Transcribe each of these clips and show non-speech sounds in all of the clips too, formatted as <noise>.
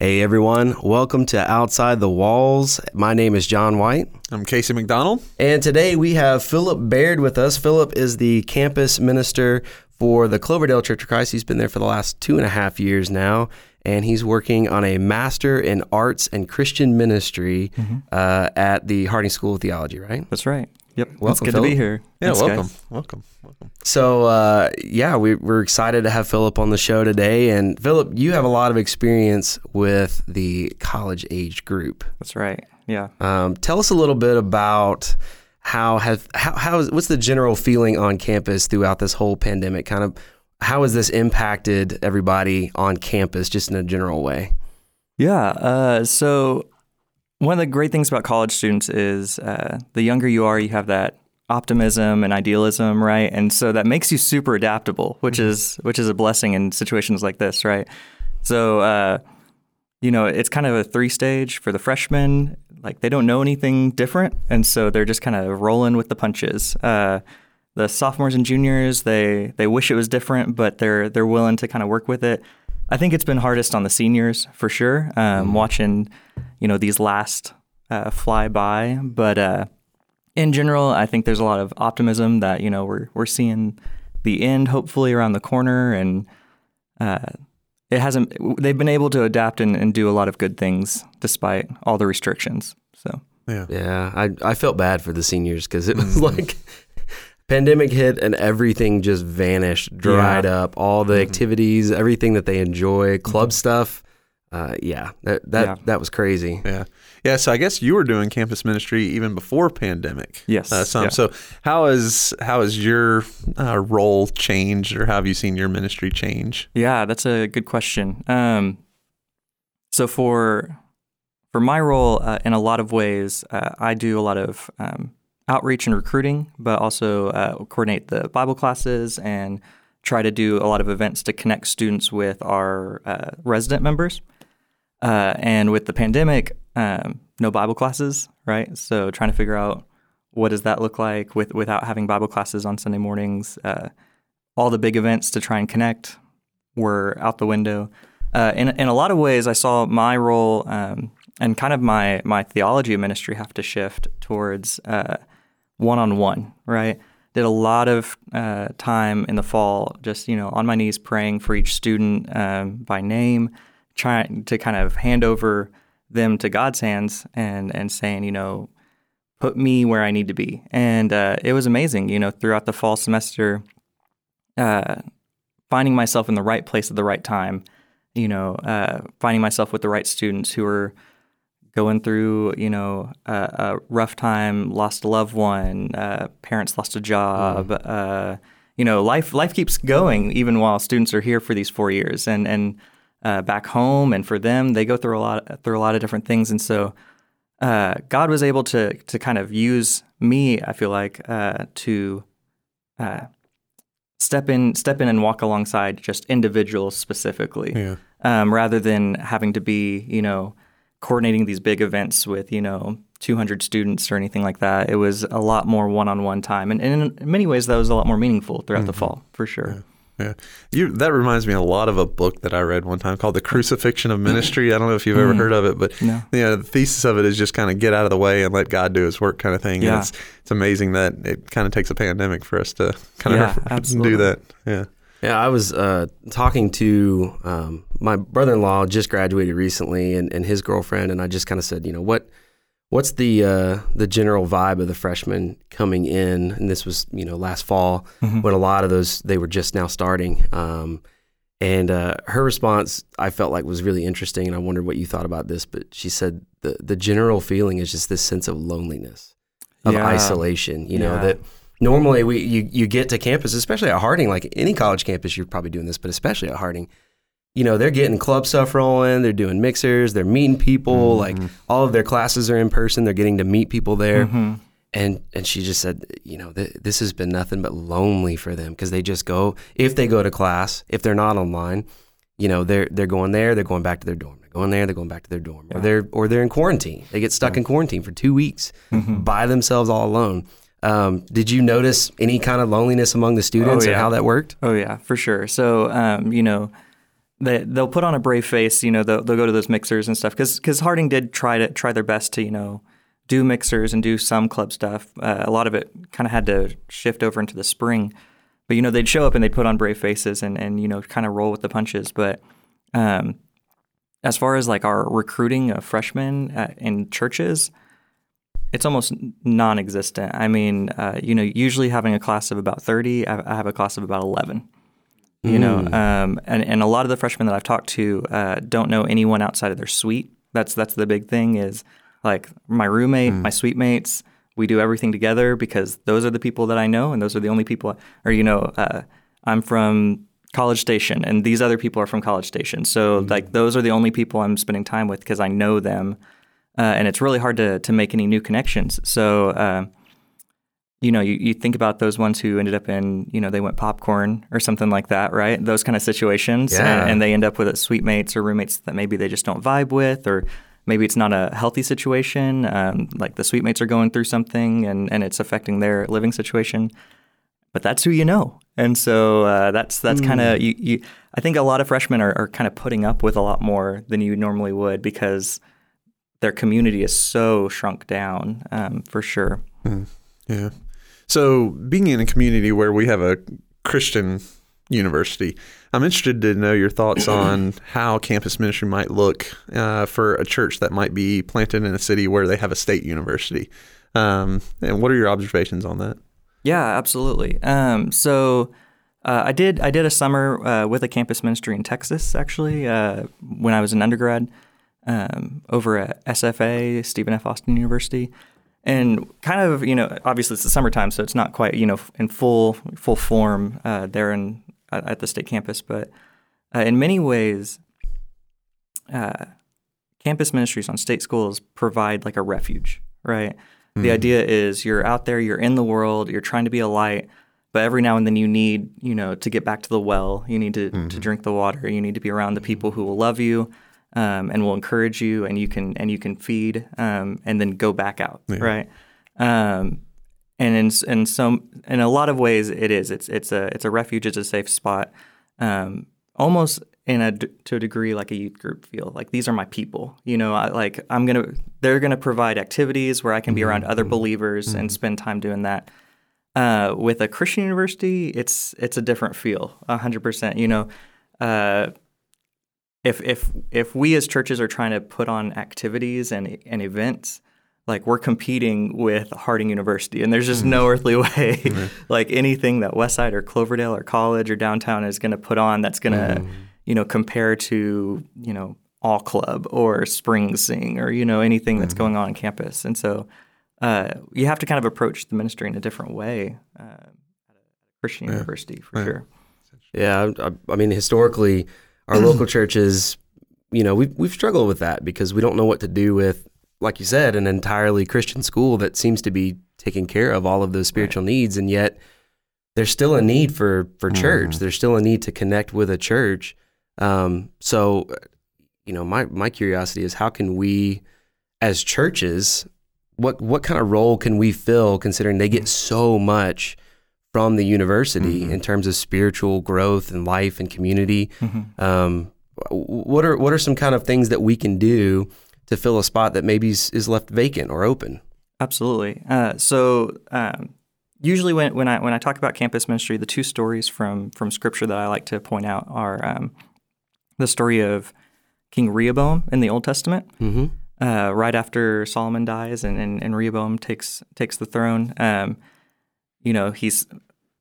Hey everyone, welcome to Outside the Walls. My name is John White. I'm Casey McDonald. And today we have Philip Baird with us. Philip is the campus minister for the Cloverdale Church of Christ. He's been there for the last two and a half years now, and he's working on a master in arts and Christian ministry Mm-hmm. uh, at the Harding School of Theology, right? That's right. Yep. it's Welcome, good Philip. to be here. Yeah, Thanks, welcome, guys. welcome, welcome. So, uh, yeah, we, we're excited to have Philip on the show today. And Philip, you have a lot of experience with the college age group. That's right. Yeah. Um, tell us a little bit about how have how, how is, what's the general feeling on campus throughout this whole pandemic? Kind of how has this impacted everybody on campus, just in a general way? Yeah. Uh, so one of the great things about college students is uh, the younger you are, you have that optimism and idealism, right? And so that makes you super adaptable, which is which is a blessing in situations like this, right? So uh, you know, it's kind of a three stage for the freshmen. Like they don't know anything different, and so they're just kind of rolling with the punches. Uh, the sophomores and juniors, they they wish it was different, but they're they're willing to kind of work with it. I think it's been hardest on the seniors for sure. Um, Watching, you know, these last uh, fly by, but uh, in general, I think there's a lot of optimism that you know we're we're seeing the end hopefully around the corner, and uh, it hasn't. They've been able to adapt and, and do a lot of good things despite all the restrictions. So Yeah, Yeah, I I felt bad for the seniors because it was like pandemic hit and everything just vanished, dried up. All the activities, everything that they enjoy, club stuff. Uh, yeah, that that Yeah. that was crazy. yeah, yeah. So I guess you were doing campus ministry even before pandemic. Yes, Uh, some. yeah. So how has how has your uh, role changed, or how have you seen your ministry change? Yeah, that's a good question. Um, so for for my role, uh, in a lot of ways, uh, I do a lot of um, outreach and recruiting, but also uh, coordinate the Bible classes and try to do a lot of events to connect students with our uh, resident members. Uh, and with the pandemic, um, no Bible classes, right? So trying to figure out what does that look like with without having Bible classes on Sunday mornings. Uh, all the big events to try and connect were out the window. Uh, in in a lot of ways, I saw my role um, and kind of my my theology ministry have to shift towards one on one. Right, did a lot of uh, time in the fall, just you know, on my knees praying for each student um, by name, trying to kind of hand over them to God's hands and and saying, you know, put me where I need to be. And uh, it was amazing, you know, throughout the fall semester, uh, finding myself in the right place at the right time, you know, uh, finding myself with the right students who were going through, you know, a, a rough time, lost a loved one, uh, parents lost a job. Uh, you know, life life keeps going even while students are here for these four years, and and uh, back home, and for them, they go through a lot through a lot of different things, and so uh, God was able to to kind of use me. I feel like uh, to uh, step in step in and walk alongside just individuals specifically, Yeah. um, rather than having to be you know coordinating these big events with you know 200 students or anything like that. It was a lot more one-on-one time, and, and in many ways that was a lot more meaningful throughout the mm-hmm. fall for sure. Yeah, you. That reminds me a lot of a book that I read one time called "The Crucifixion of <laughs> Ministry." I don't know if you've ever mm. heard of it, but No. yeah, the thesis of it is just kind of get out of the way and let God do His work, kind of thing. Yeah. And it's it's amazing that it kind of takes a pandemic for us to kind Yeah, of <laughs> do that. Yeah, Yeah, I was uh, talking to um, my brother-in-law just graduated recently, and, and his girlfriend, and I just kind of said, you know, what what's the uh, the general vibe of the freshmen coming in? And this was you know last fall when a lot of those they were just now starting. Um, and uh, her response I felt like was really interesting, and I wondered what you thought about this. But she said the the general feeling is just this sense of loneliness, of Yeah. isolation. You know Yeah. that normally we you, you get to campus, especially at Harding, like any college campus, you're probably doing this, but especially at Harding, you know, they're getting club stuff rolling, they're doing mixers, they're meeting people, like mm-hmm. all of their classes are in person, they're getting to meet people there. Mm-hmm. And and she just said, you know, th- this has been nothing but lonely for them because they just go if they go to class, if they're not online, you know, they're they're going there, they're going back to their dorm. They're going there, they're going back to their dorm. Or they're or they're in quarantine. They get stuck in quarantine for 2 weeks mm-hmm. by themselves all alone. Um, did you notice any kind of loneliness among the students Oh, yeah. how that worked? Oh yeah, for sure. So um, you know, they they'll put on a brave face. You know, they'll, they'll go to those mixers and stuff because because Harding did try to try their best to you know do mixers and do some club stuff. Uh, a lot of it kind of had to shift over into the spring, but you know they'd show up and they'd put on brave faces and and you know kind of roll with the punches. But um, as far as like our recruiting of freshmen uh, in churches, it's almost non-existent. I mean, uh, you know, usually having a class of about thirty, I, I have a class of about eleven. You know um, and, and a lot of the freshmen that i've talked to uh, don't know anyone outside of their suite. That's that's the big thing is like my roommate my suite mates we do everything together because those are the people that i know and those are the only people or you know uh, i'm from college station and these other people are from college station. So like those are the only people i'm spending time with because i know them uh, and it's really hard to, to make any new connections so uh, you know, you, you think about those ones who ended up in, you know, they went popcorn or something like that, right? Those kind of situations. Yeah. And, and they end up with suite mates or roommates that maybe they just don't vibe with, or maybe it's not a healthy situation. Um, like the suite mates are going through something and, and it's affecting their living situation. But that's who you know. And so uh, that's that's kind of you, you. I think a lot of freshmen are, are kind of putting up with a lot more than you normally would because their community is so shrunk down um, for sure. Yeah. So, being in a community where we have a Christian university, I'm interested to know your thoughts <clears throat> on how campus ministry might look uh, for a church that might be planted in a city where they have a state university. Um, and what are your observations on that? Yeah, absolutely. Um, so uh, I did I did a summer uh, with a campus ministry in Texas actually uh, when I was an undergrad um, over at SFA Stephen F. Austin University, and kind of you know obviously it's the summertime so it's not quite you know in full full form uh, there in at at the state campus, but uh, in many ways. Uh, campus ministries on state schools provide like a refuge, right? The idea is you're out there, you're in the world, you're trying to be a light, but every now and then you need, you know, to get back to the well, you need to, to drink the water, you need to be around the people who will love you um, and will encourage you, and you can and you can feed um, and then go back out, right? Um, and in in some in a lot of ways it is. It's it's a it's a refuge, it's a safe spot, um, almost in a to a degree like a youth group feel like these are my people. You know I, like i'm gonna they're gonna provide activities where i can be around other believers and spend time doing that. Uh, with a christian university it's it's a different feel 100% you know? Uh, if if if we as churches are trying to put on activities and and events like we're competing with Harding University, and there's just no earthly <laughs> way, like anything that Westside or Cloverdale or College or downtown is going to put on that's going to, you know, compare to you know All Club or Spring Sing or you know anything that's going on on campus, and so uh, you have to kind of approach the ministry in a different way uh, at a Christian university for sure. Yeah, I, I mean, historically, our <clears throat> local churches, you know, we've we've struggled with that because we don't know what to do with, like you said, an entirely Christian school that seems to be taking care of all of those spiritual needs, and yet there's still a need for for church. Mm-hmm. There's still a need to connect with a church. Um, so, uh, you know, my my curiosity is how can we, as churches, what what kind of role can we fill considering they get mm-hmm. so much from the university in terms of spiritual growth and life and community. Um, what are what are some kind of things that we can do to fill a spot that maybe is, is left vacant or open? Absolutely. Uh, so um, usually when, when I when I talk about campus ministry, the two stories from from Scripture that I like to point out are um, the story of King Rehoboam in the Old Testament, Mm-hmm. uh, right after Solomon dies and, and, and Rehoboam takes takes the throne. Um, you know, he's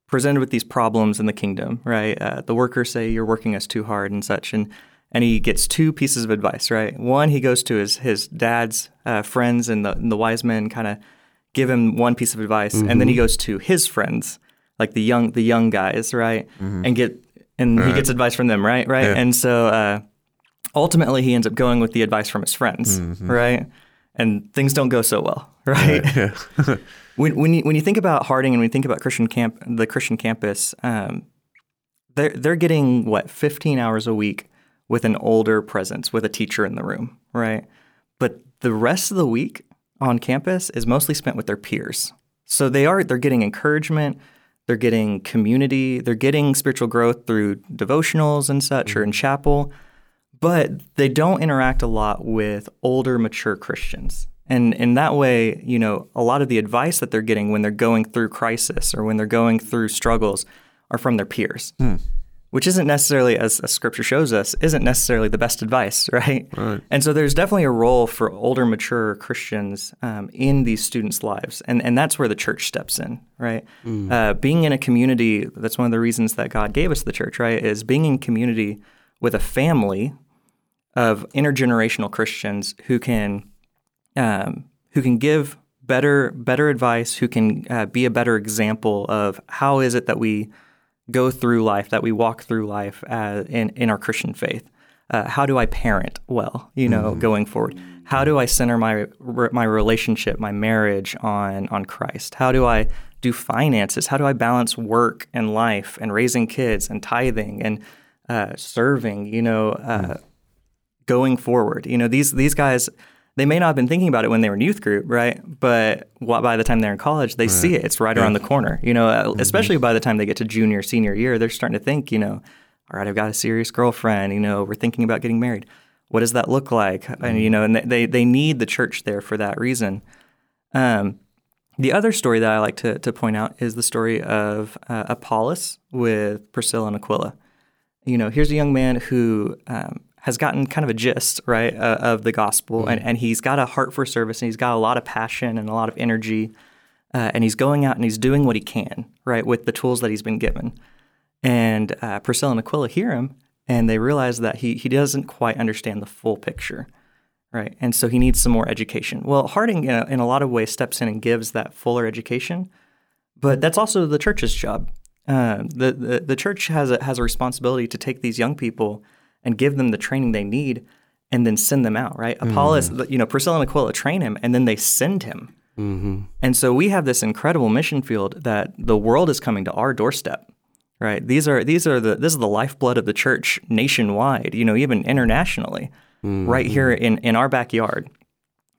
presented with these problems in the kingdom, right? Uh, the workers say you're working us too hard and such, and and he gets two pieces of advice, right? One, he goes to his his dad's uh, friends, and the and the wise men kind of give him one piece of advice, and then he goes to his friends, like the young the young guys, right, and get and he gets advice from them, right, right, and so uh, ultimately he ends up going with the advice from his friends, right, and things don't go so well, <laughs> right. <laughs> <laughs> when when you when you think about Harding and when you think about Christian camp, the Christian campus, um, they're they're getting what 15 hours a week with an older presence, with a teacher in the room, right? But the rest of the week on campus is mostly spent with their peers. So they are they're getting encouragement, they're getting community, they're getting spiritual growth through devotionals and such or in chapel, but they don't interact a lot with older, mature Christians. And in that way, you know, a lot of the advice that they're getting when they're going through crisis or when they're going through struggles are from their peers which isn't necessarily, as, as scripture shows us, isn't necessarily the best advice, <laughs> right? Right. And so there's definitely a role for older, mature Christians um, in these students' lives. And, and that's where the church steps in, right? Uh, being in a community, that's one of the reasons that God gave us the church, right? Is being in community with a family of intergenerational Christians who can um, who can give better better advice, who can uh, be a better example of how is it that we go through life, that we walk through life uh, in in our Christian faith. Uh, how do I parent well, you know, going forward? How do I center my re- my relationship, my marriage on on Christ? How do I do finances? How do I balance work and life and raising kids and tithing and uh, serving? You know, uh, going forward. You know, these these guys they may not have been thinking about it when they were in youth group, right? But wh- by the time they're in college, they see it. It's right around the corner. You know, uh, especially by the time they get to junior, senior year, they're starting to think, you know, all right, I've got a serious girlfriend. You know, we're thinking about getting married. What does that look like? And you know, and they they need the church there for that reason. Um, the other story that I like to to point out is the story of uh, Apollos with Priscilla and Aquila you know, here's a young man who um, has gotten kind of a gist, right, uh, of the gospel, and, and he's got a heart for service, and he's got a lot of passion and a lot of energy, uh, and he's going out and he's doing what he can, right, with the tools that he's been given. And uh, Priscilla and Aquila hear him, and they realize that he he doesn't quite understand the full picture, right, and so he needs some more education. Well, Harding, in a, in a lot of ways, steps in and gives that fuller education, but that's also the church's job. Uh, the, the the church has a has a responsibility to take these young people and give them the training they need, and then send them out. Right, Apollos, mm-hmm. you know, Priscilla and Aquila train him, and then they send him. Mm-hmm. And so we have this incredible mission field that the world is coming to our doorstep. Right, these are these are the this is the lifeblood of the church nationwide. You know, even internationally, right mm-hmm. here in in our backyard.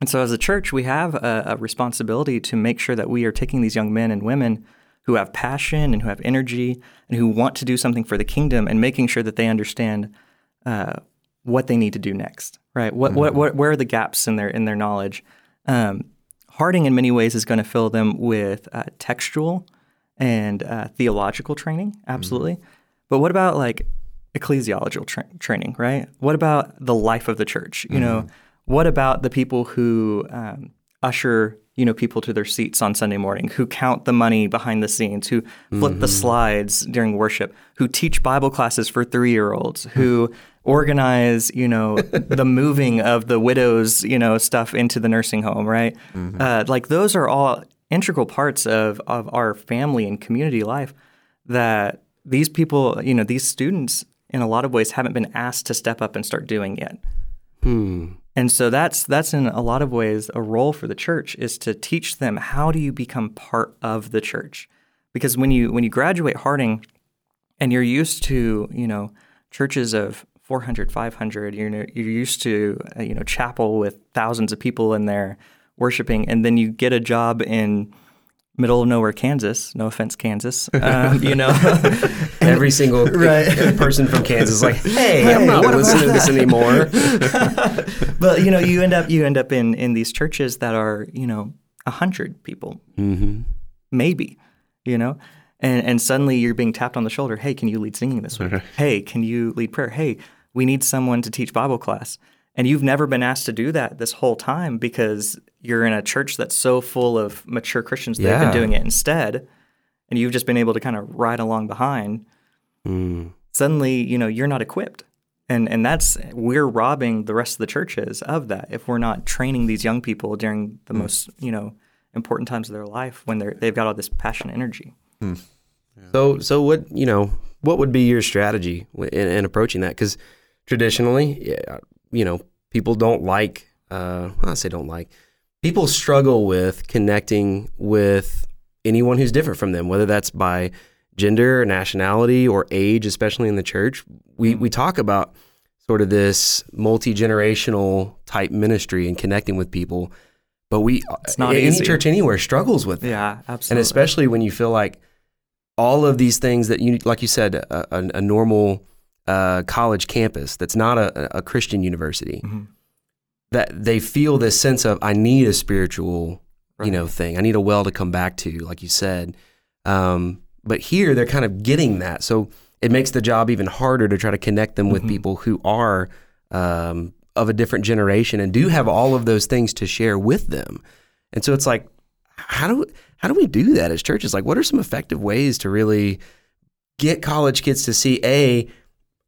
And so, as a church, we have a, a responsibility to make sure that we are taking these young men and women who have passion and who have energy and who want to do something for the kingdom and making sure that they understand uh, what they need to do next. Right? What, what, what, where are the gaps in their in their knowledge? Um, Harding, in many ways, is going to fill them with uh, textual and uh, theological training. Absolutely. But what about like ecclesiological tra- training? Right? What about the life of the church? You know, what about the people who um, usher you know people to their seats on Sunday morning, who count the money behind the scenes, who flip the mm-hmm. slides during worship, who teach Bible classes for three year olds, who organize you know <laughs> the moving of the widows you know stuff into the nursing home, right? Mm-hmm. Uh, like those are all integral parts of of our family and community life that these people you know these students in a lot of ways haven't been asked to step up and start doing yet. Hmm. And so that's that's in a lot of ways a role for the church is to teach them how do you become part of the church. Because when you when you graduate Harding and you're used to, you know, churches of 400, 500, you're you're used to, uh, you know, chapel with thousands of people in there worshiping and then you get a job in middle of nowhere Kansas, no offense Kansas, um, you know, <laughs> Every single <laughs> person from Kansas is like, hey, I'm not listening to this anymore. <laughs> but you know, you end up you end up in in these churches that are you know a hundred people, Mm-hmm. maybe, you know, and and suddenly you're being tapped on the shoulder. Hey, can you lead singing this week? Hey, can you lead prayer? Hey, we need someone to teach Bible class. And you've never been asked to do that this whole time because you're in a church that's so full of mature Christians that have been doing it instead, and you've just been able to kind of ride along behind Mm. suddenly you know you're not equipped and and that's we're robbing the rest of the churches of that if we're not training these young people during the most you know important times of their life when they're they've got all this passion and energy So, so what you know? What would be your strategy in, in approaching that? Because traditionally, yeah, you know, people don't like. Uh, I say don't like. People struggle with connecting with anyone who's different from them, whether that's by gender, or nationality, or age. Especially in the church, we we talk about sort of this multi generational type ministry and connecting with people, but we It's not any easy. church anywhere struggles with that. yeah absolutely. And especially when you feel like all of these things that you, like you said, a, a, a normal uh, college campus that's not a, a Christian university, Mm-hmm. That they feel this sense of I need a spiritual, Right. you know, thing. I need a well to come back to, like you said. Um, but here they're kind of getting that, so it makes the job even harder to try to connect them with Mhm. people who are um, of a different generation and do have all of those things to share with them. And so it's like, how do how do we do that as churches? Like, what are some effective ways to really get college kids to see a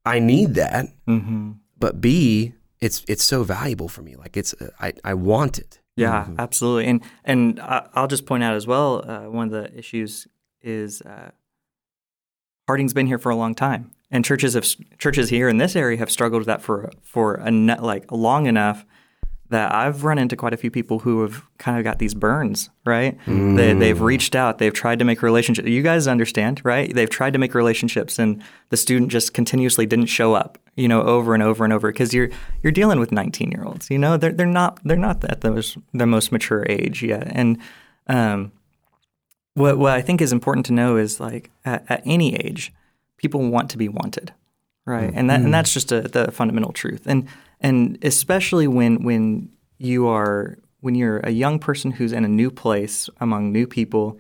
I need that, Mm-hmm. but b it's it's so valuable for me. Like it's I I want it. Yeah, absolutely. And and I'll just point out as well, uh, one of the issues is uh, Harding's been here for a long time, and churches have churches here in this area have struggled with that for for a like long enough that I've run into quite a few people who have kind of got these burns, right? They, mm. they've reached out, they've tried to make relationships. You guys understand, right? They've tried to make relationships, and the student just continuously didn't show up, you know, over and over and over because you're you're dealing with 19 year olds, you know, they're they're not they're not at the most the most mature age yet, and um, what what I think is important to know is like at, at any age, people want to be wanted, right? Mm. And that and mm. that's just a, the fundamental truth. And and especially when when you are when you're a young person who's in a new place among new people,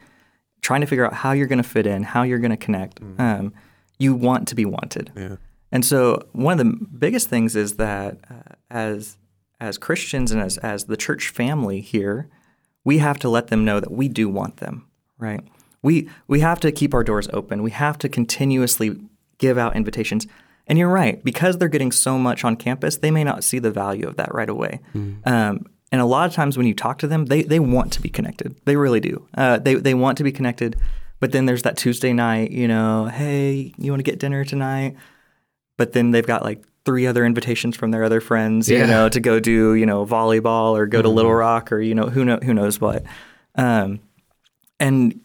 trying to figure out how you're going to fit in, how you're going to connect, um, you want to be wanted. Yeah. And so one of the biggest things is that uh, as as Christians and as as the church family here, we have to let them know that we do want them, right? We we have to keep our doors open. We have to continuously give out invitations. And you're right, because they're getting so much on campus, they may not see the value of that right away. Um, and a lot of times when you talk to them, they, they want to be connected. They really do. Uh, they, they want to be connected. But then there's that Tuesday night, you know, hey, you want to get dinner tonight? But then they've got like three other invitations from their other friends, Yeah. you know, to go do, you know, volleyball or go to Little Rock or, you know, who know who knows what. Um, and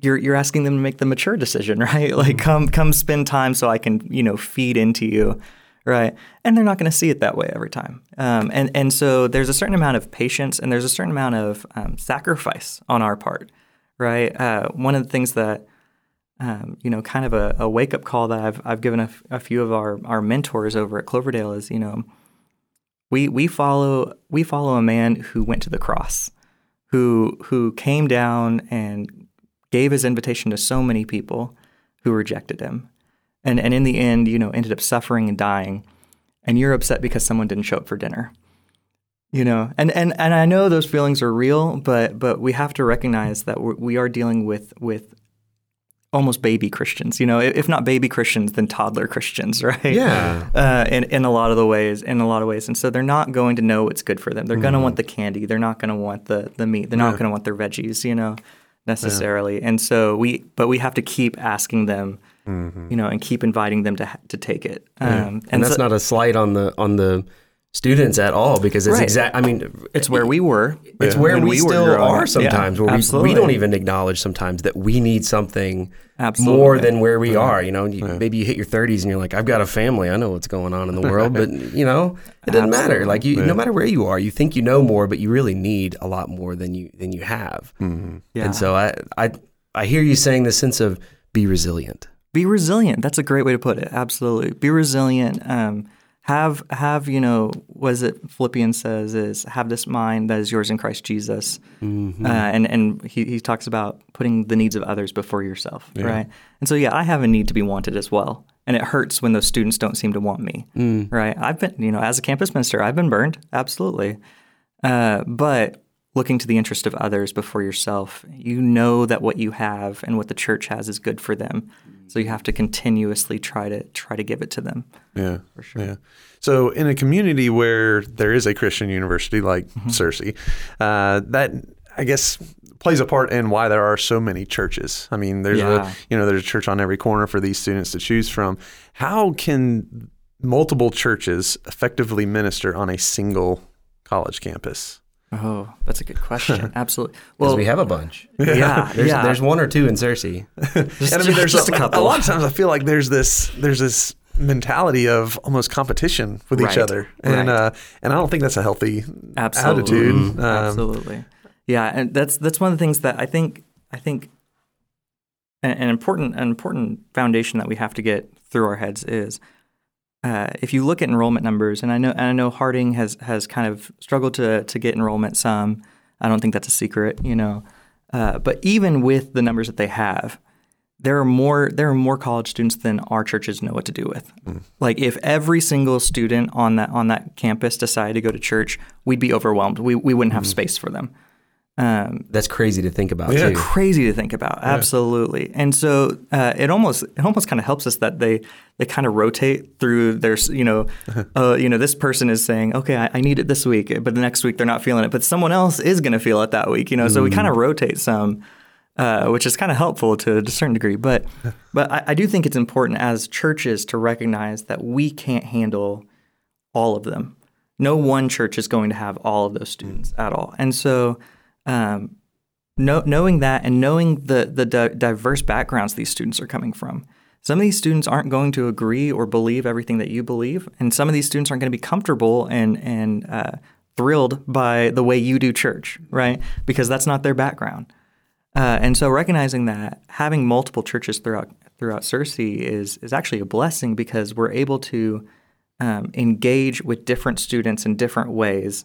you're you're asking them to make the mature decision, <laughs> right? Like come come spend time so I can you know feed into you, right? And they're not going to see it that way every time. Um, and and so there's a certain amount of patience and there's a certain amount of um, sacrifice on our part, right? Uh, one of the things that um, you know, kind of a, a wake up call that I've I've given a, f- a few of our our mentors over at Cloverdale is you know we we follow we follow a man who went to the cross, who who came down and gave his invitation to so many people who rejected him, and and in the end, you know, ended up suffering and dying, and you're upset because someone didn't show up for dinner. You know, and, and, and I know those feelings are real, but but we have to recognize that we're, we are dealing with with almost baby Christians. You know, if not baby Christians, then toddler Christians, <laughs> right? Yeah. uh, in in a lot of the ways, in a lot of ways, and so they're not going to know what's good for them. They're going to want the candy. They're not going to want the the meat. They're not going to want their veggies. You know, necessarily. And so we, but we have to keep asking them, you know, and keep inviting them to to take it. Um, And, that's so- not a slight on the on the students at all because it's Right. exact. I mean, it's where we were. It's where when we, were still growing are sometimes, Yeah, where we, absolutely. we don't even acknowledge sometimes that we need something Absolutely. more than where we are. You know, you, maybe you hit your 30s and you're like, I've got a family. I know what's going on in the world, but <laughs> you know, it doesn't matter. Like you, no matter where you are, you think you know more, but you really need a lot more than you than you have. Yeah. And so I, I I hear you saying the sense of be resilient. be resilient. That's a great way to put it. Absolutely, be resilient. Um, have have you know what is it Philippians says is have this mind that is yours in Christ Jesus, uh, and and he, he talks about putting the needs of others before yourself, right? And so yeah, I have a need to be wanted as well, and it hurts when those students don't seem to want me, right? I've been you know as a campus minister, I've been burned, absolutely, uh, but looking to the interest of others before yourself, you know that what you have and what the church has is good for them. So you have to continuously try to try to give it to them. Yeah, for sure. Yeah. So, in a community where there is a Christian university like Mm-hmm. Searcy, uh, that I guess plays a part in why there are so many churches. I mean, there's Yeah. a you know there's a church on every corner for these students to choose from. How can multiple churches effectively minister on a single college campus? Oh, that's a good question. <laughs> Absolutely. Because Well, we have a bunch. yeah, There's, yeah. there's one or two in Searcy. Just- <laughs> and I mean, there's just a, a couple. a lot of times I feel like there's this there's this mentality of almost competition with each other, and right. uh, and I don't think that's a healthy Absolutely. attitude. Um, Absolutely. Yeah, and that's that's one of the things that I think I think an, an important an important foundation that we have to get through our heads is uh, if you look at enrollment numbers, and I know and I know Harding has has kind of struggled to to get enrollment some. I don't think that's a secret, you know. Uh, but even with the numbers that they have, there are more there are more college students than our churches know what to do with. Mm. Like if every single student on that on that campus decided to go to church, we'd be overwhelmed. We we wouldn't have mm. space for them. Um, That's crazy to think about. Yeah, too. crazy to think about. Yeah. Absolutely. And so uh, it almost it almost kind of helps us that they they kind of rotate through their you know uh, you know this person is saying okay I, I, need it this week, but the next week they're not feeling it, but someone else is going to feel it that week. You know, mm. so we kind of mm. rotate some. Uh, which is kind of helpful to a certain degree, but but I, I do think it's important as churches to recognize that we can't handle all of them. No one church is going to have all of those students mm. at all, and so um, know, knowing that and knowing the the di- diverse backgrounds these students are coming from. Some of these students aren't going to agree or believe everything that you believe, and some of these students aren't going to be comfortable and and uh, thrilled by the way you do church, right? Because that's not their background. Uh, and so recognizing that having multiple churches throughout throughout Searcy is is actually a blessing because we're able to um, engage with different students in different ways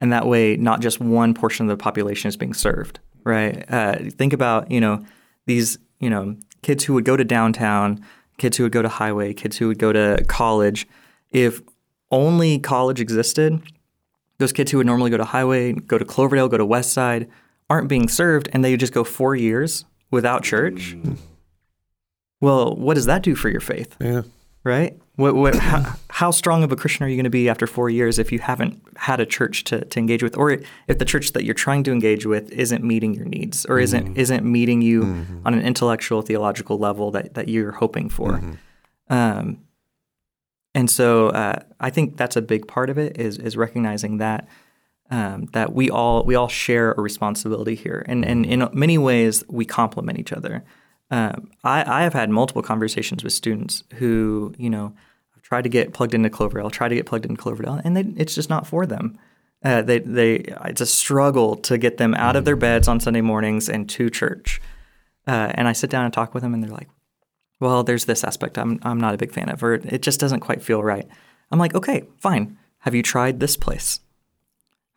and that way not just one portion of the population is being served right? Uh, think about you know these you know kids who would go to downtown kids who would go to highway kids who would go to college. If only college existed those kids who would normally go to highway go to cloverdale go to west side aren't being served and they just go four years without church. Mm. well what does that do for your faith? Yeah. Right what, what, how, how, strong of a Christian are you going to be after four years if you haven't had a church to, to engage with, or if the church that you're trying to engage with isn't meeting your needs, or isn't mm-hmm. isn't meeting you mm-hmm. on an intellectual theological level that, that you're hoping for? Mm-hmm. Um, and so uh, I think that's a big part of it is is recognizing that um, that we all we all share a responsibility here, and and in many ways we complement each other. Um, I, I have had multiple conversations with students who, you know, I've tried to get plugged into Cloverdale, try to get plugged into Cloverdale, and they, it's just not for them. Uh, they, they, it's a struggle to get them out of their beds on Sunday mornings and to church. Uh, and I sit down and talk with them, and they're like, "Well, there's this aspect I'm, I'm not a big fan of, or it just doesn't quite feel right." I'm like, "Okay, fine. Have you tried this place?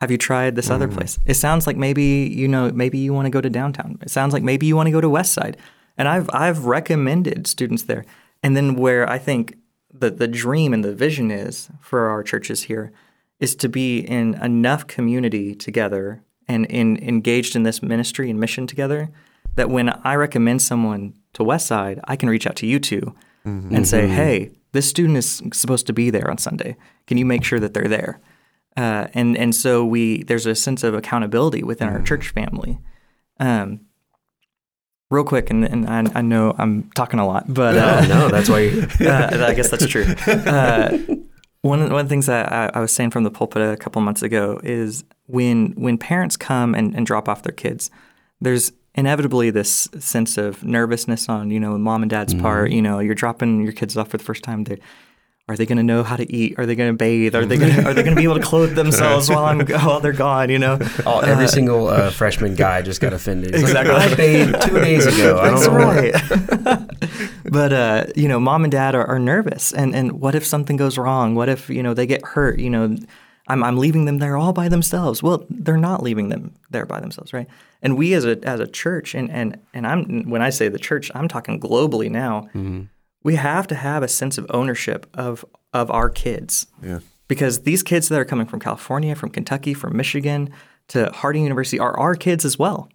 Have you tried this mm. other place? It sounds like maybe you know, maybe you want to go to downtown. It sounds like maybe you want to go to West Side." And I've I've recommended students there. And then where I think the the dream and the vision is for our churches here is to be in enough community together and in engaged in this ministry and mission together that when I recommend someone to Westside, I can reach out to you 2 mm-hmm. and say, mm-hmm. "Hey, this student is supposed to be there on Sunday. Can you make sure that they're there?" Uh, and and so we there's a sense of accountability within mm-hmm. our church family. Um, real quick, and, and I, I, know I'm talking a lot, but uh, no, no, that's why. You... <laughs> uh, I guess that's true. Uh, one one of the things that I, I, was saying from the pulpit a couple months ago is when when parents come and, and drop off their kids, there's inevitably this sense of nervousness on you know mom and dad's mm-hmm. part. You know, you're dropping your kids off for the first time. They are they going to know how to eat? Are they going to bathe? Are they going to, are they going to be able to clothe themselves while I'm while they're gone? You know, oh, every uh, single uh, freshman guy just got offended. exactly, like, I bathed two days ago. That's right. <laughs> but uh, you know, mom and dad are, are nervous, and and what if something goes wrong? What if you know they get hurt? You know. I'm, I'm leaving them there all by themselves. Well, they're not leaving them there by themselves, right? And we as a as a church, and and and I'm when I say the church, I'm talking globally now. Mm-hmm we have to have a sense of ownership of of our kids. Yeah. Because these kids that are coming from California, from Kentucky, from Michigan to Harding University are our kids as well.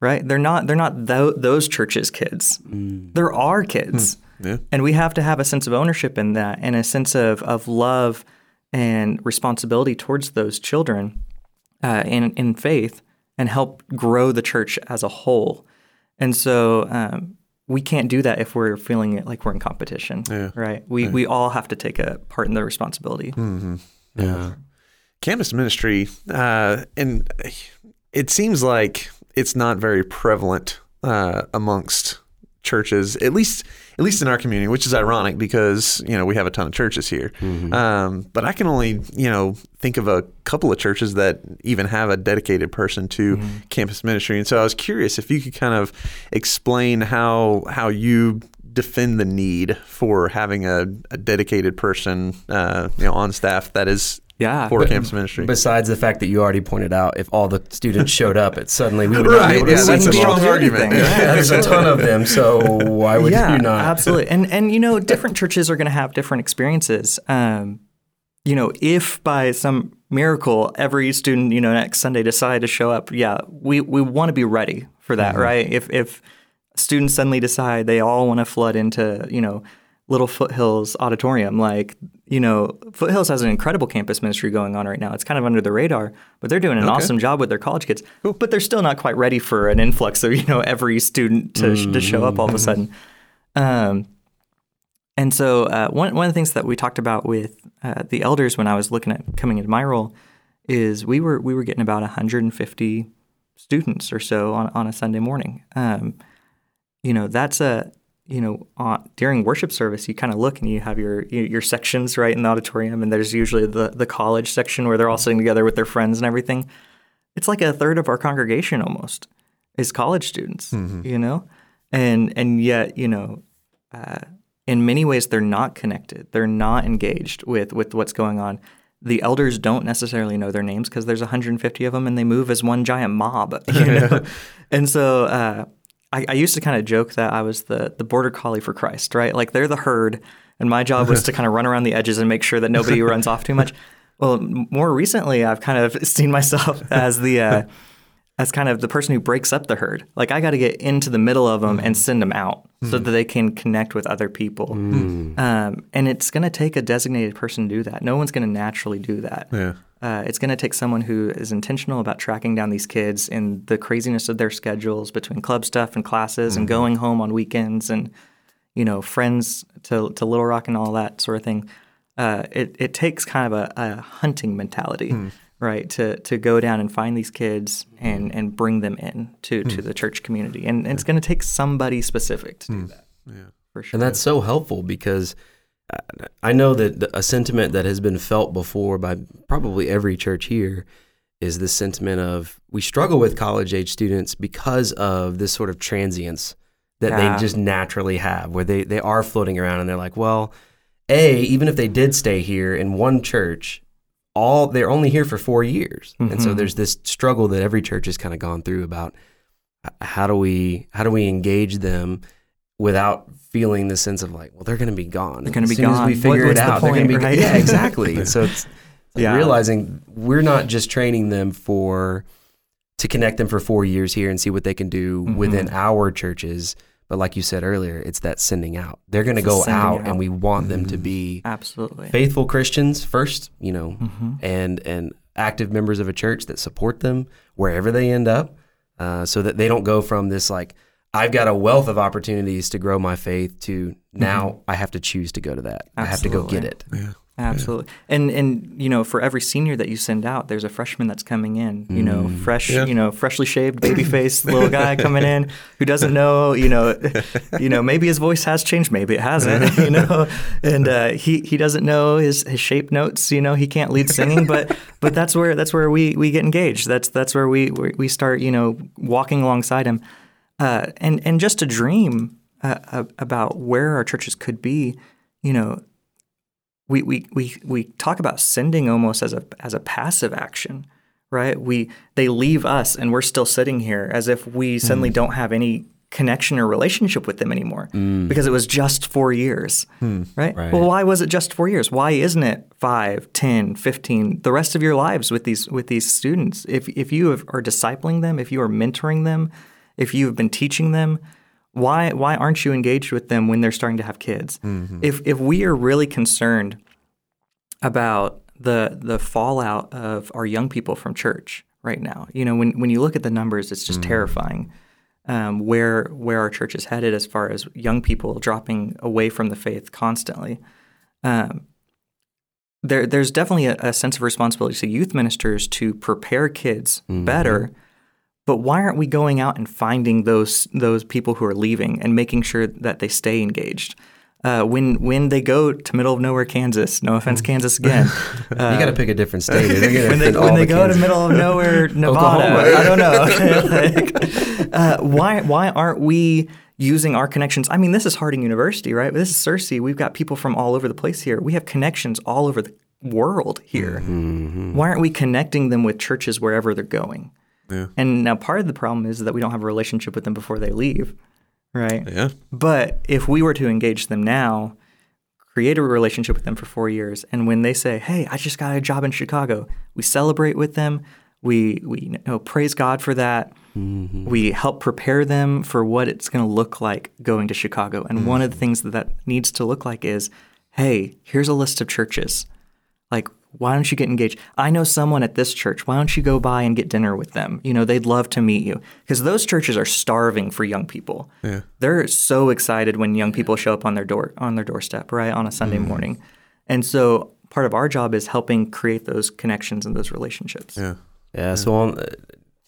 Right? They're not they're not th- those churches' kids. Mm. They're our kids. Mm. Yeah. And we have to have a sense of ownership in that and a sense of of love and responsibility towards those children uh, in in faith and help grow the church as a whole. And so um, we can't do that if we're feeling like we're in competition, yeah. right? We yeah. we all have to take a part in the responsibility. Mm-hmm. Yeah. Campus ministry, uh, and it seems like it's not very prevalent uh, amongst churches, at least at least in our community, which is ironic because you know we have a ton of churches here. Um, but I can only you know think of a couple of churches that even have a dedicated person to campus ministry. And so I was curious if you could kind of explain how how you defend the need for having a, a dedicated person uh, you know on staff that is Yeah. for campus ministry. Besides the fact that you already pointed out, if all the students showed up, it suddenly we would not be able to yeah, see that's a strong argument. Yeah, there's a ton of them, so why would yeah, you not? absolutely. And and you know, <laughs> different churches are going to have different experiences. Um, you know, if by some miracle every student, you know, next Sunday decide to show up, yeah, we we want to be ready for that, right? If if students suddenly decide they all want to flood into, you know, Little Foothills Auditorium, like you know, Foothills has an incredible campus ministry going on right now. It's kind of under the radar, but they're doing an awesome job with their college kids. But they're still not quite ready for an influx of <laughs> you know every student to, to show up all of a sudden. Um, and so uh, one one of the things that we talked about with uh, the elders when I was looking at coming into my role is we were we were getting about 150 students or so on on a Sunday morning. Um, you know, that's a you know uh, during worship service you kind of look and you have your your sections right in the auditorium and there's usually the the college section where they're all sitting together with their friends and everything. It's like a third of our congregation almost is college students, you know, and and yet you know uh, in many ways they're not connected. They're not engaged with with what's going on. The elders don't necessarily know their names because there's 150 of them and they move as one giant mob <laughs> you know? <laughs> And so uh, I, I used to kind of joke that i was the the border collie for christ right? Like they're the herd and my job was to kind of run around the edges and make sure that nobody <laughs> runs off too much. Well more recently i've kind of <laughs> seen myself as the uh, as kind of the person who breaks up the herd. Like I got to get into the middle of them and send them out so that they can connect with other people. Um, and it's going to take a designated person to do that. No one's going to naturally do that. Yeah. Uh, it's going to take someone who is intentional about tracking down these kids in the craziness of their schedules between club stuff and classes and going home on weekends and you know friends to to Little Rock and all that sort of thing. Uh, it it takes kind of a, a hunting mentality, right? To to go down and find these kids and and bring them in to to the church community, and, it's going to take somebody specific to do that. Yeah. for sure. And that's so helpful because uh, I know that a sentiment that has been felt before by probably every church here is this sentiment of we struggle with college age students because of this sort of transience that Yeah. they just naturally have, where they, they are floating around and they're like, well, A, even if they did stay here in one church, all they're only here for four years. And so Mhm. there's this struggle that every church has kind of gone through about how do we how do we engage them without feeling the sense of like, well, they're going to be gone. They're gonna be soon As gone. we What- figure what's it the out, they're going to be point, right? yeah, <laughs> exactly. so it's like Yeah. realizing we're not just training them for to connect them for four years here and see what they can do Mm-hmm. within our churches. But like you said earlier, it's that sending out. They're going to go out, out. and we want them to be Absolutely. faithful Christians first, you know, Mm-hmm. and and active members of a church that support them wherever they end up, uh, so that they don't go from this like I've got a wealth of opportunities to grow my faith to now I have to choose to go to that. I have to go get it. Yeah. Absolutely. And and you know, for every senior that you send out, there's a freshman that's coming in, you know, fresh, Yeah. you know, freshly shaved, <laughs> baby faced little guy coming in who doesn't know, you know, <laughs> you know, maybe his voice has changed, maybe it hasn't, you know. <laughs> And uh, he he doesn't know his, his shape notes, you know, he can't lead singing, but but that's where that's where we we get engaged. That's that's where we we start, you know, walking alongside him. Uh, and and just to dream uh, about where our churches could be, you know, we, we, we, we talk about sending almost as a as a passive action, right? We they leave us and we're still sitting here as if we suddenly hmm. don't have any connection or relationship with them anymore hmm. because it was just four years, hmm. right? Right. Well, why was it just four years? Why isn't it five, ten, fifteen, the rest of your lives with these with these students? If if you have, are discipling them, if you are mentoring them, if you have been teaching them, why why aren't you engaged with them when they're starting to have kids? If if we are really concerned about the the fallout of our young people from church right now, you know, when when you look at the numbers, it's just terrifying. Um, where where our church is headed as far as young people dropping away from the faith constantly. Um, there, there's definitely a, a sense of responsibility to youth ministers to prepare kids better, But why aren't we going out and finding those those people who are leaving and making sure that they stay engaged? Uh, when when they go to middle of nowhere Kansas, no offense, Mm. Kansas again. <laughs> you got to pick a different state. When they, when they the go to middle of nowhere <laughs> Nevada, I don't know. <laughs> like, uh, why why aren't we using our connections? I mean, this is Harding University, right? This is Searcy. We've got people from all over the place here. We have connections all over the world here. Mm-hmm. Why aren't we connecting them with churches wherever they're going? Yeah. And now part of the problem is that we don't have a relationship with them before they leave, right? Yeah. But if we were to engage them now, create a relationship with them for four years, and when they say, "Hey, I just got a job in Chicago," we celebrate with them. We we you know, praise God for that. Mm-hmm. We help prepare them for what it's going to look like going to Chicago. And one of the things that that needs to look like is, "Hey, here's a list of churches. Like, why don't you get engaged? I know someone at this church. Why don't you go by and get dinner with them? You know, they'd love to meet you because those churches are starving for young people. Yeah. They're so excited when young people show up on their door on their doorstep, right, on a Sunday mm-hmm. morning. And so part of our job is helping create those connections and those relationships. Yeah. Yeah. So,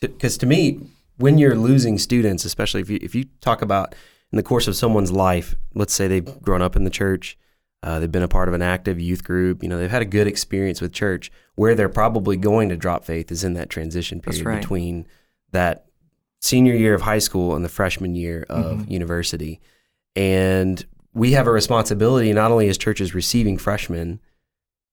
because uh, to me, when you're losing students, especially if you if you talk about in the course of someone's life, let's say they've grown up in the church, uh, they've been a part of an active youth group, you know, they've had a good experience with church. Where they're probably going to drop faith is in that transition period right. between that senior year of high school and the freshman year of university. And we have a responsibility not only as churches receiving freshmen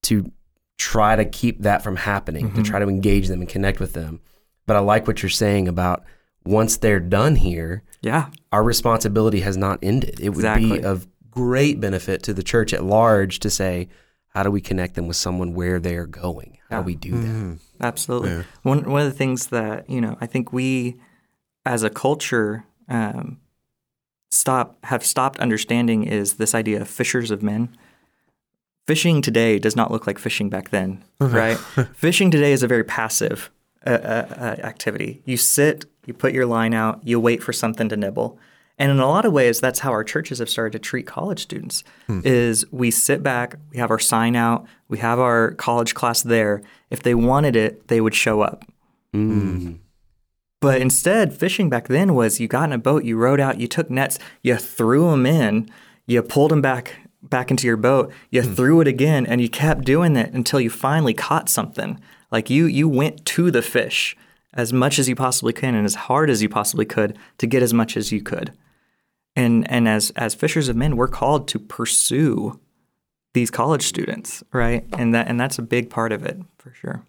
to try to keep that from happening, to try to engage them and connect with them. But I like what you're saying about once they're done here, Yeah. our responsibility has not ended. It would Exactly. be of great benefit to the church at large to say, how do we connect them with someone where they're going? How do we do that? Absolutely. Yeah. One one of the things that you know, I think we, as a culture, um, stop have stopped understanding is this idea of fishers of men. Fishing today does not look like fishing back then, <laughs> right? fishing today is a very passive uh, uh, uh, activity. You sit, you put your line out, you wait for something to nibble. And in a lot of ways, that's how our churches have started to treat college students. Is we sit back, we have our sign out, we have our college class there. If they wanted it, they would show up. Mm. But instead, fishing back then was you got in a boat, you rowed out, you took nets, you threw them in, you pulled them back back into your boat, you threw it again, and you kept doing that until you finally caught something. Like you you went to the fish as much as you possibly can and as hard as you possibly could to get as much as you could. And and as as fishers of men, we're called to pursue these college students, right? And that and that's a big part of it for sure.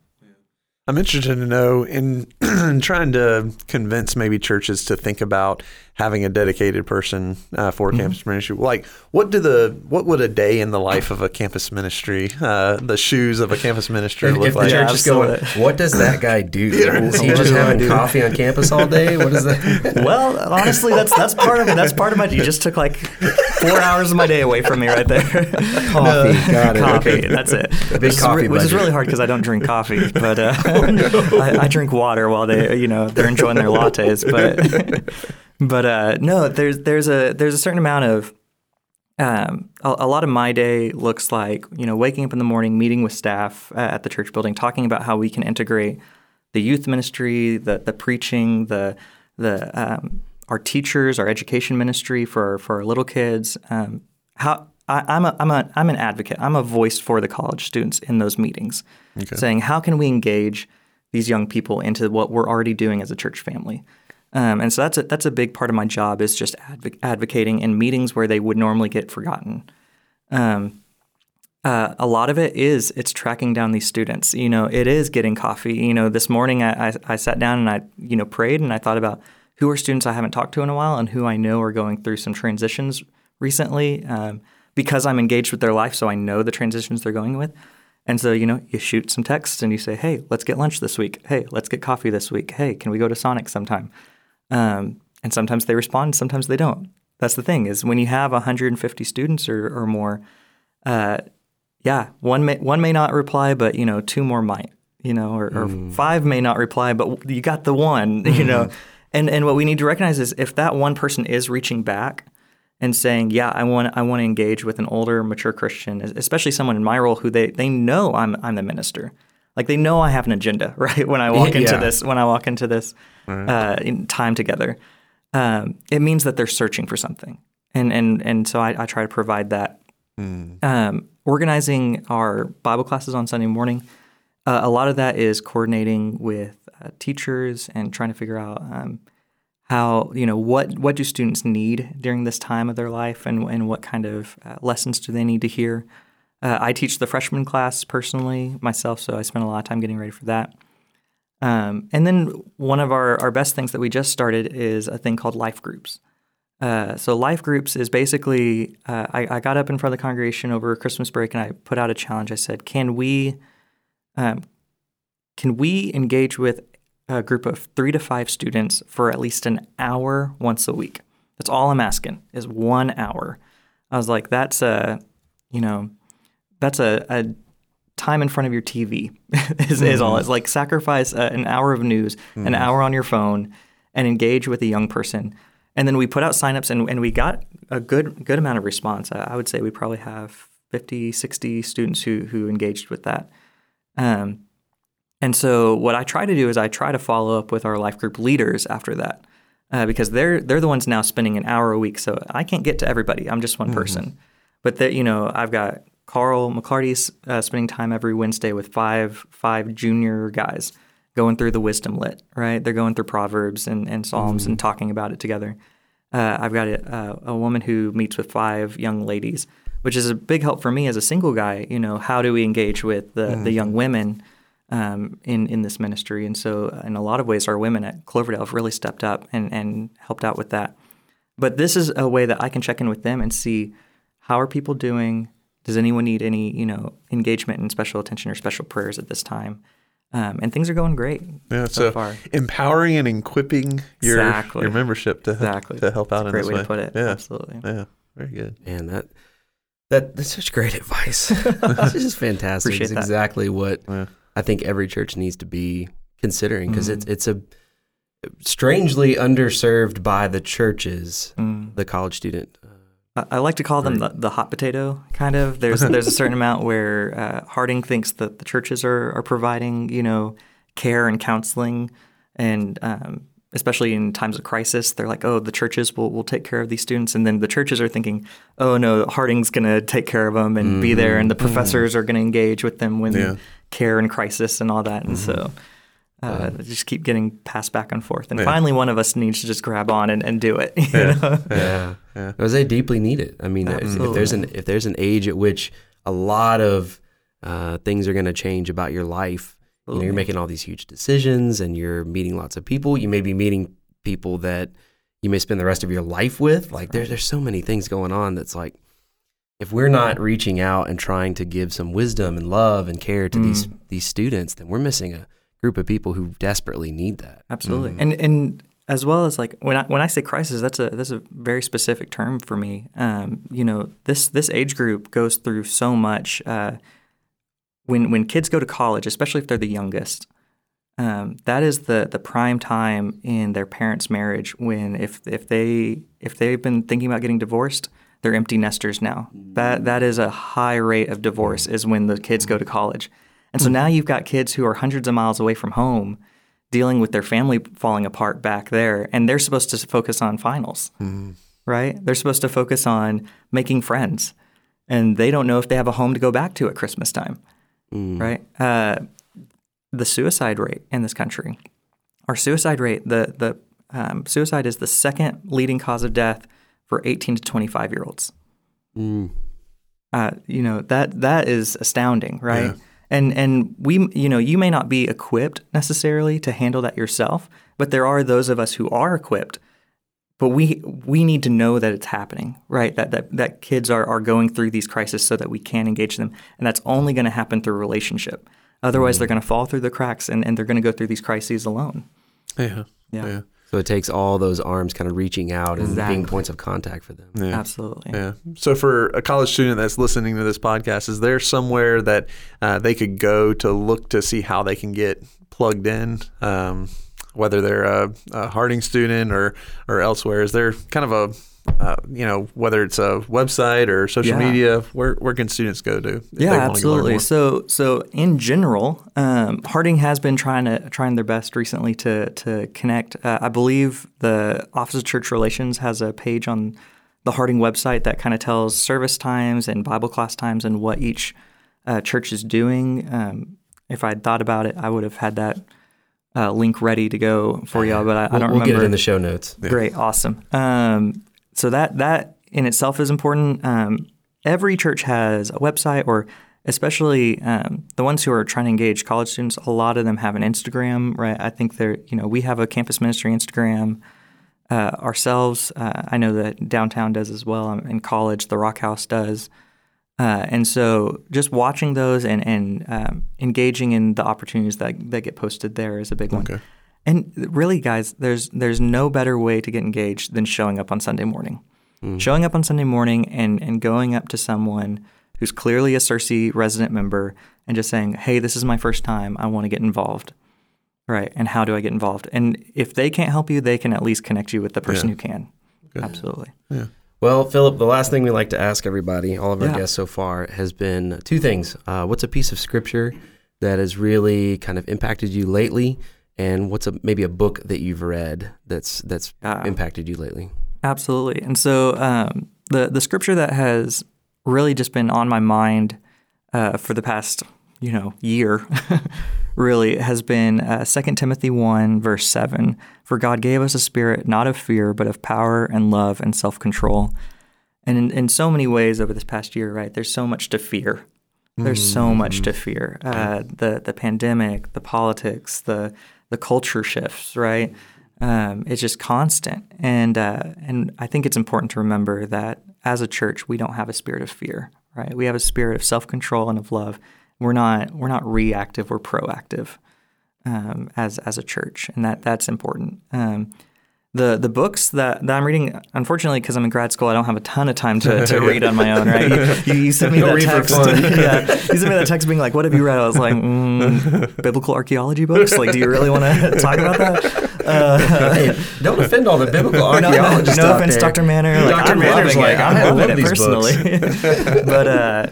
I'm interested to know in <clears throat> trying to convince maybe churches to think about having a dedicated person uh, for Mm-hmm. campus ministry. Like, what do the what would a day in the life of a campus ministry, uh, the shoes of a campus ministry If, look if the like? church is going, what does that guy do? <laughs> Is he just do I having coffee on campus all day? What is that? <laughs> Well, honestly, that's that's part of it. That's part of my. You just took like four hours of my day away from me right there. <laughs> Coffee, got it. Coffee. Okay. That's it. big which is, coffee re- which is really hard because I don't drink coffee, but uh, I, I drink water while they, you know, they're enjoying their lattes. But but uh, no, there's there's a there's a certain amount of um, a, a lot of my day looks like you know waking up in the morning, meeting with staff uh, at the church building, talking about how we can integrate the youth ministry, the the preaching, the the um, our teachers, our education ministry for for our little kids. Um, how I, I'm a I'm a I'm an advocate. I'm a voice for the college students in those meetings, saying how can we engage these young people into what we're already doing as a church family. Um, and so that's a, that's a big part of my job is just advo- advocating in meetings where they would normally get forgotten. Um, uh, a lot of it is it's tracking down these students. You know, it is getting coffee. You know, this morning I, I, I sat down and I you know prayed and I thought about who are students I haven't talked to in a while and who I know are going through some transitions recently um, because I'm engaged with their life, so I know the transitions they're going with. And so, you know, you shoot some texts and you say, hey, let's get lunch this week. Hey, let's get coffee this week. Hey, can we go to Sonic sometime? Um, and sometimes they respond, sometimes they don't. That's the thing is when you have 150 students or, or more, uh, yeah, one may one may not reply, but you know, two more might, you know, or, or five may not reply, but you got the one, <laughs> you know. And and what we need to recognize is if that one person is reaching back and saying, "Yeah, I want I want to engage with an older, mature Christian, especially someone in my role who they they know I'm I'm the minister. Like they know I have an agenda, <laughs> right? When I walk into this, when I walk into this uh, in time together, um, it means that they're searching for something, and and and so I, I try to provide that. Um, organizing our Bible classes on Sunday morning, uh, a lot of that is coordinating with uh, teachers and trying to figure out um, how you know what what do students need during this time of their life, and and what kind of uh, lessons do they need to hear. Uh, I teach the freshman class personally myself, so I spend a lot of time getting ready for that. Um, and then one of our, our best things that we just started is a thing called life groups. Uh, so life groups is basically uh, I, I got up in front of the congregation over Christmas break and I put out a challenge. I said, "Can we, um, can we engage with a group of three to five students for at least an hour once a week? That's all I'm asking is one hour." I was like, "That's a, you know, that's a, a time in front of your TV <laughs> is, is all. It's like sacrifice uh, an hour of news, an hour on your phone, and engage with a young person. And then we put out signups and, and we got a good good amount of response. I, I would say we probably have 50, 60 students who who engaged with that. Um, and so what I try to do is I try to follow up with our life group leaders after that. Uh, because they're they're the ones now spending an hour a week, so I can't get to everybody. I'm just one person, but that you know I've got Carl McClarty's uh, spending time every Wednesday with five five junior guys going through the wisdom lit. Right, they're going through Proverbs and, and Psalms and talking about it together. Uh, I've got a, a woman who meets with five young ladies, which is a big help for me as a single guy. You know, how do we engage with the the young women? um, in in this ministry. And so, uh, in a lot of ways, our women at Cloverdale have really stepped up and and helped out with that. But this is a way that I can check in with them and see how are people doing. Does anyone need any you know engagement and special attention or special prayers at this time? Um, and things are going great Yeah, so so, far. empowering and equipping your Exactly. your membership to Exactly. to help out It's a in great this way to put it. Yeah, Absolutely. yeah, very good. And that that that's such great <laughs> advice. this is fantastic. Appreciate it's that. exactly what Yeah. I think every church needs to be considering because Mm-hmm. it's it's a strangely underserved by the churches, Mm. the college student. I like to call them the, the hot potato kind of. There's <laughs> there's a certain amount where uh, Harding thinks that the churches are are providing you know care and counseling, and um, especially in times of crisis, they're like, oh, the churches will will take care of these students, and then the churches are thinking, oh no, Harding's gonna take care of them and be there, and the professors are gonna engage with them when Yeah. care and crisis and all that, and so. Uh, they just keep getting passed back and forth, and Yeah. finally, one of us needs to just grab on and, and do it. <laughs> you know? yeah, yeah. because they deeply need it. I mean, if, if there's an if there's an age at which a lot of uh, things are going to change about your life, you know, you're making all these huge decisions, and you're meeting lots of people. You may be meeting people that you may spend the rest of your life with. Like there's there's so many things going on that's like if we're not reaching out and trying to give some wisdom and love and care to these these students, then we're missing a group of people who desperately need that. Absolutely. And and as well as like when I when I say crisis, that's a that's a very specific term for me. Um, you know, this this age group goes through so much. Uh, when when kids go to college, especially if they're the youngest, um, that is the the prime time in their parents' marriage. When if if they if they've been thinking about getting divorced, they're empty nesters now. That that is a high rate of divorce is when the kids go to college. And so now you've got kids who are hundreds of miles away from home dealing with their family falling apart back there and they're supposed to focus on finals. Right? They're supposed to focus on making friends. And they don't know if they have a home to go back to at Christmas time. Right? Uh, the suicide rate in this country. Our suicide rate, the the um, suicide is the second leading cause of death for 18 to 25 year olds. Mm. Uh, you know that that is astounding, right? Yeah. And and we, you know, you may not be equipped necessarily to handle that yourself, but there are those of us who are equipped. But we we need to know that it's happening, right? That that that kids are are going through these crises so that we can engage them, and that's only going to happen through relationship. Otherwise, mm-hmm. they're going to fall through the cracks, and, and they're going to go through these crises alone. Yeah. Yeah. Yeah. So it takes all those arms kind of reaching out and Exactly. being points of contact for them. Yeah. Absolutely. Yeah. So for a college student that's listening to this podcast, is there somewhere that uh, they could go to look to see how they can get plugged in? Um, whether they're a, a Harding student or or elsewhere? Is there kind of a uh, you know, whether it's a website or social Yeah. media, where where can students go to? if Yeah, wanna learn absolutely. more? So, so in general, um, Harding has been trying to trying their best recently to to connect. Uh, I believe the Office of Church Relations has a page on the Harding website that kind of tells service times and Bible class times and what each uh, church is doing. Um, if I'd thought about it, I would have had that uh, link ready to go for y'all, but I, I We'll, don't we'll remember. get it in the show notes. Great, awesome. Um, so that that in itself is important. Um, every church has a website, or especially um, the ones who are trying to engage college students. A lot of them have an Instagram, right? I think they're you know we have a campus ministry Instagram uh, ourselves. Uh, I know that downtown does as well. Um, in college, the Rock House does. Uh, and so, just watching those and, and um, engaging in the opportunities that, that get posted there is a big one. And really, guys, there's there's no better way to get engaged than showing up on Sunday morning. Showing up on Sunday morning and, and going up to someone who's clearly a Searcy resident member and just saying, "Hey, this is my first time. I want to get involved." Right? And how do I get involved? And if they can't help you, they can at least connect you with the person Yeah. who can. Absolutely. Yeah. Well, Philip, the last thing we like to ask everybody, all of our Yeah. guests so far, has been two things. Uh, what's a piece of scripture that has really kind of impacted you lately, and what's a maybe a book that you've read that's that's Ah. impacted you lately? Absolutely. And so um, the the scripture that has really just been on my mind uh, for the past you know year <laughs> really has been uh, 2 Timothy 1 verse 7 for God gave us a spirit not of fear but of power and love and self-control. And in, in so many ways over this past year, right, there's so much to fear. There's so much to fear. Uh, the the pandemic, the politics, the the culture shifts, right? Um, it's just constant, and uh, and I think it's important to remember that as a church, we don't have a spirit of fear, right? We have a spirit of self control and of love. We're not we're not reactive. We're proactive um, as as a church, and that that's important. Um, the the books that, that I'm reading, unfortunately, because I'm in grad school, I don't have a ton of time to, <laughs> to read on my own. Right? You, <laughs> you, you sent me Don't that text. <laughs> yeah, you sent me that text being like, "What have you read?" I was like, mm, "Biblical archaeology books." Like, do you really want to talk about that? Uh, hey, don't offend all the biblical no, no, no offense, there. Dr. Manor. Like, Dr. I'm Manor's loving like, it. I I'm love loving it these books. personally. but uh,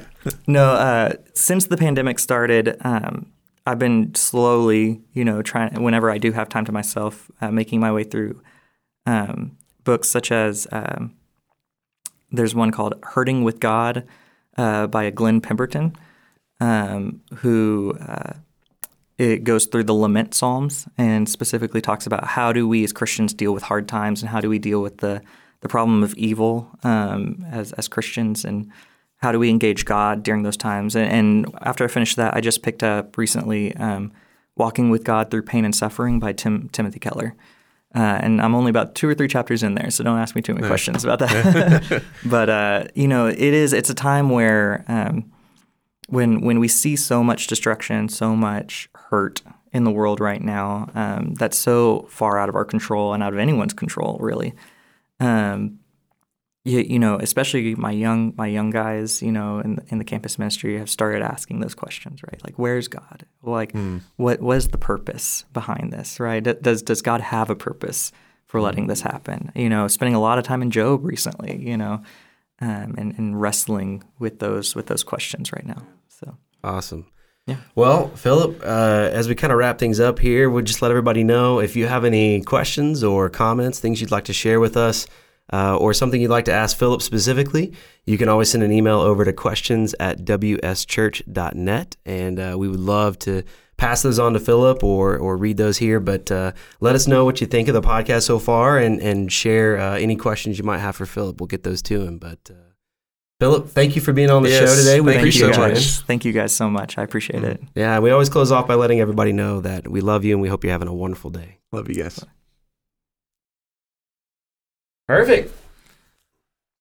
no, uh, since the pandemic started, um, I've been slowly, you know, trying. Whenever I do have time to myself, uh, making my way through um, books such as um, there's one called "Hurting with God" uh, by Glenn Pemberton, um, who uh, it goes through the lament psalms and specifically talks about how do we as Christians deal with hard times and how do we deal with the the problem of evil um, as as Christians and how do we engage God during those times. And, and after I finished that, I just picked up recently um, "Walking with God Through Pain and Suffering" by Tim Timothy Keller. Uh, and I'm only about two or three chapters in there, so don't ask me too many questions about that. <laughs> <laughs> but uh, you know, it is it's a time where um, when when we see so much destruction, so much hurt in the world right now, um, that's so far out of our control and out of anyone's control, really. Um, you, you know, especially my young my young guys, you know, in in the campus ministry have started asking those questions, right? Like, where's God? Like, what was the purpose behind this, right? Does does God have a purpose for letting this happen? You know, spending a lot of time in Job recently, you know, um, and and wrestling with those with those questions right now. So. Awesome. Yeah. Well, Philip, uh, as we kind of wrap things up here, we'll just let everybody know if you have any questions or comments, things you'd like to share with us, uh, or something you'd like to ask Philip specifically, you can always send an email over to questions at wschurch.net. And uh, we would love to pass those on to Philip or, or read those here. But uh, let us know what you think of the podcast so far and, and share uh, any questions you might have for Philip. We'll get those to him. But uh, Philip, thank you for being on the Yes, show today. We thank you appreciate so much. guys. Thank you guys so much. I appreciate it. Yeah, we always close off by letting everybody know that we love you and we hope you're having a wonderful day. Love you guys. Perfect.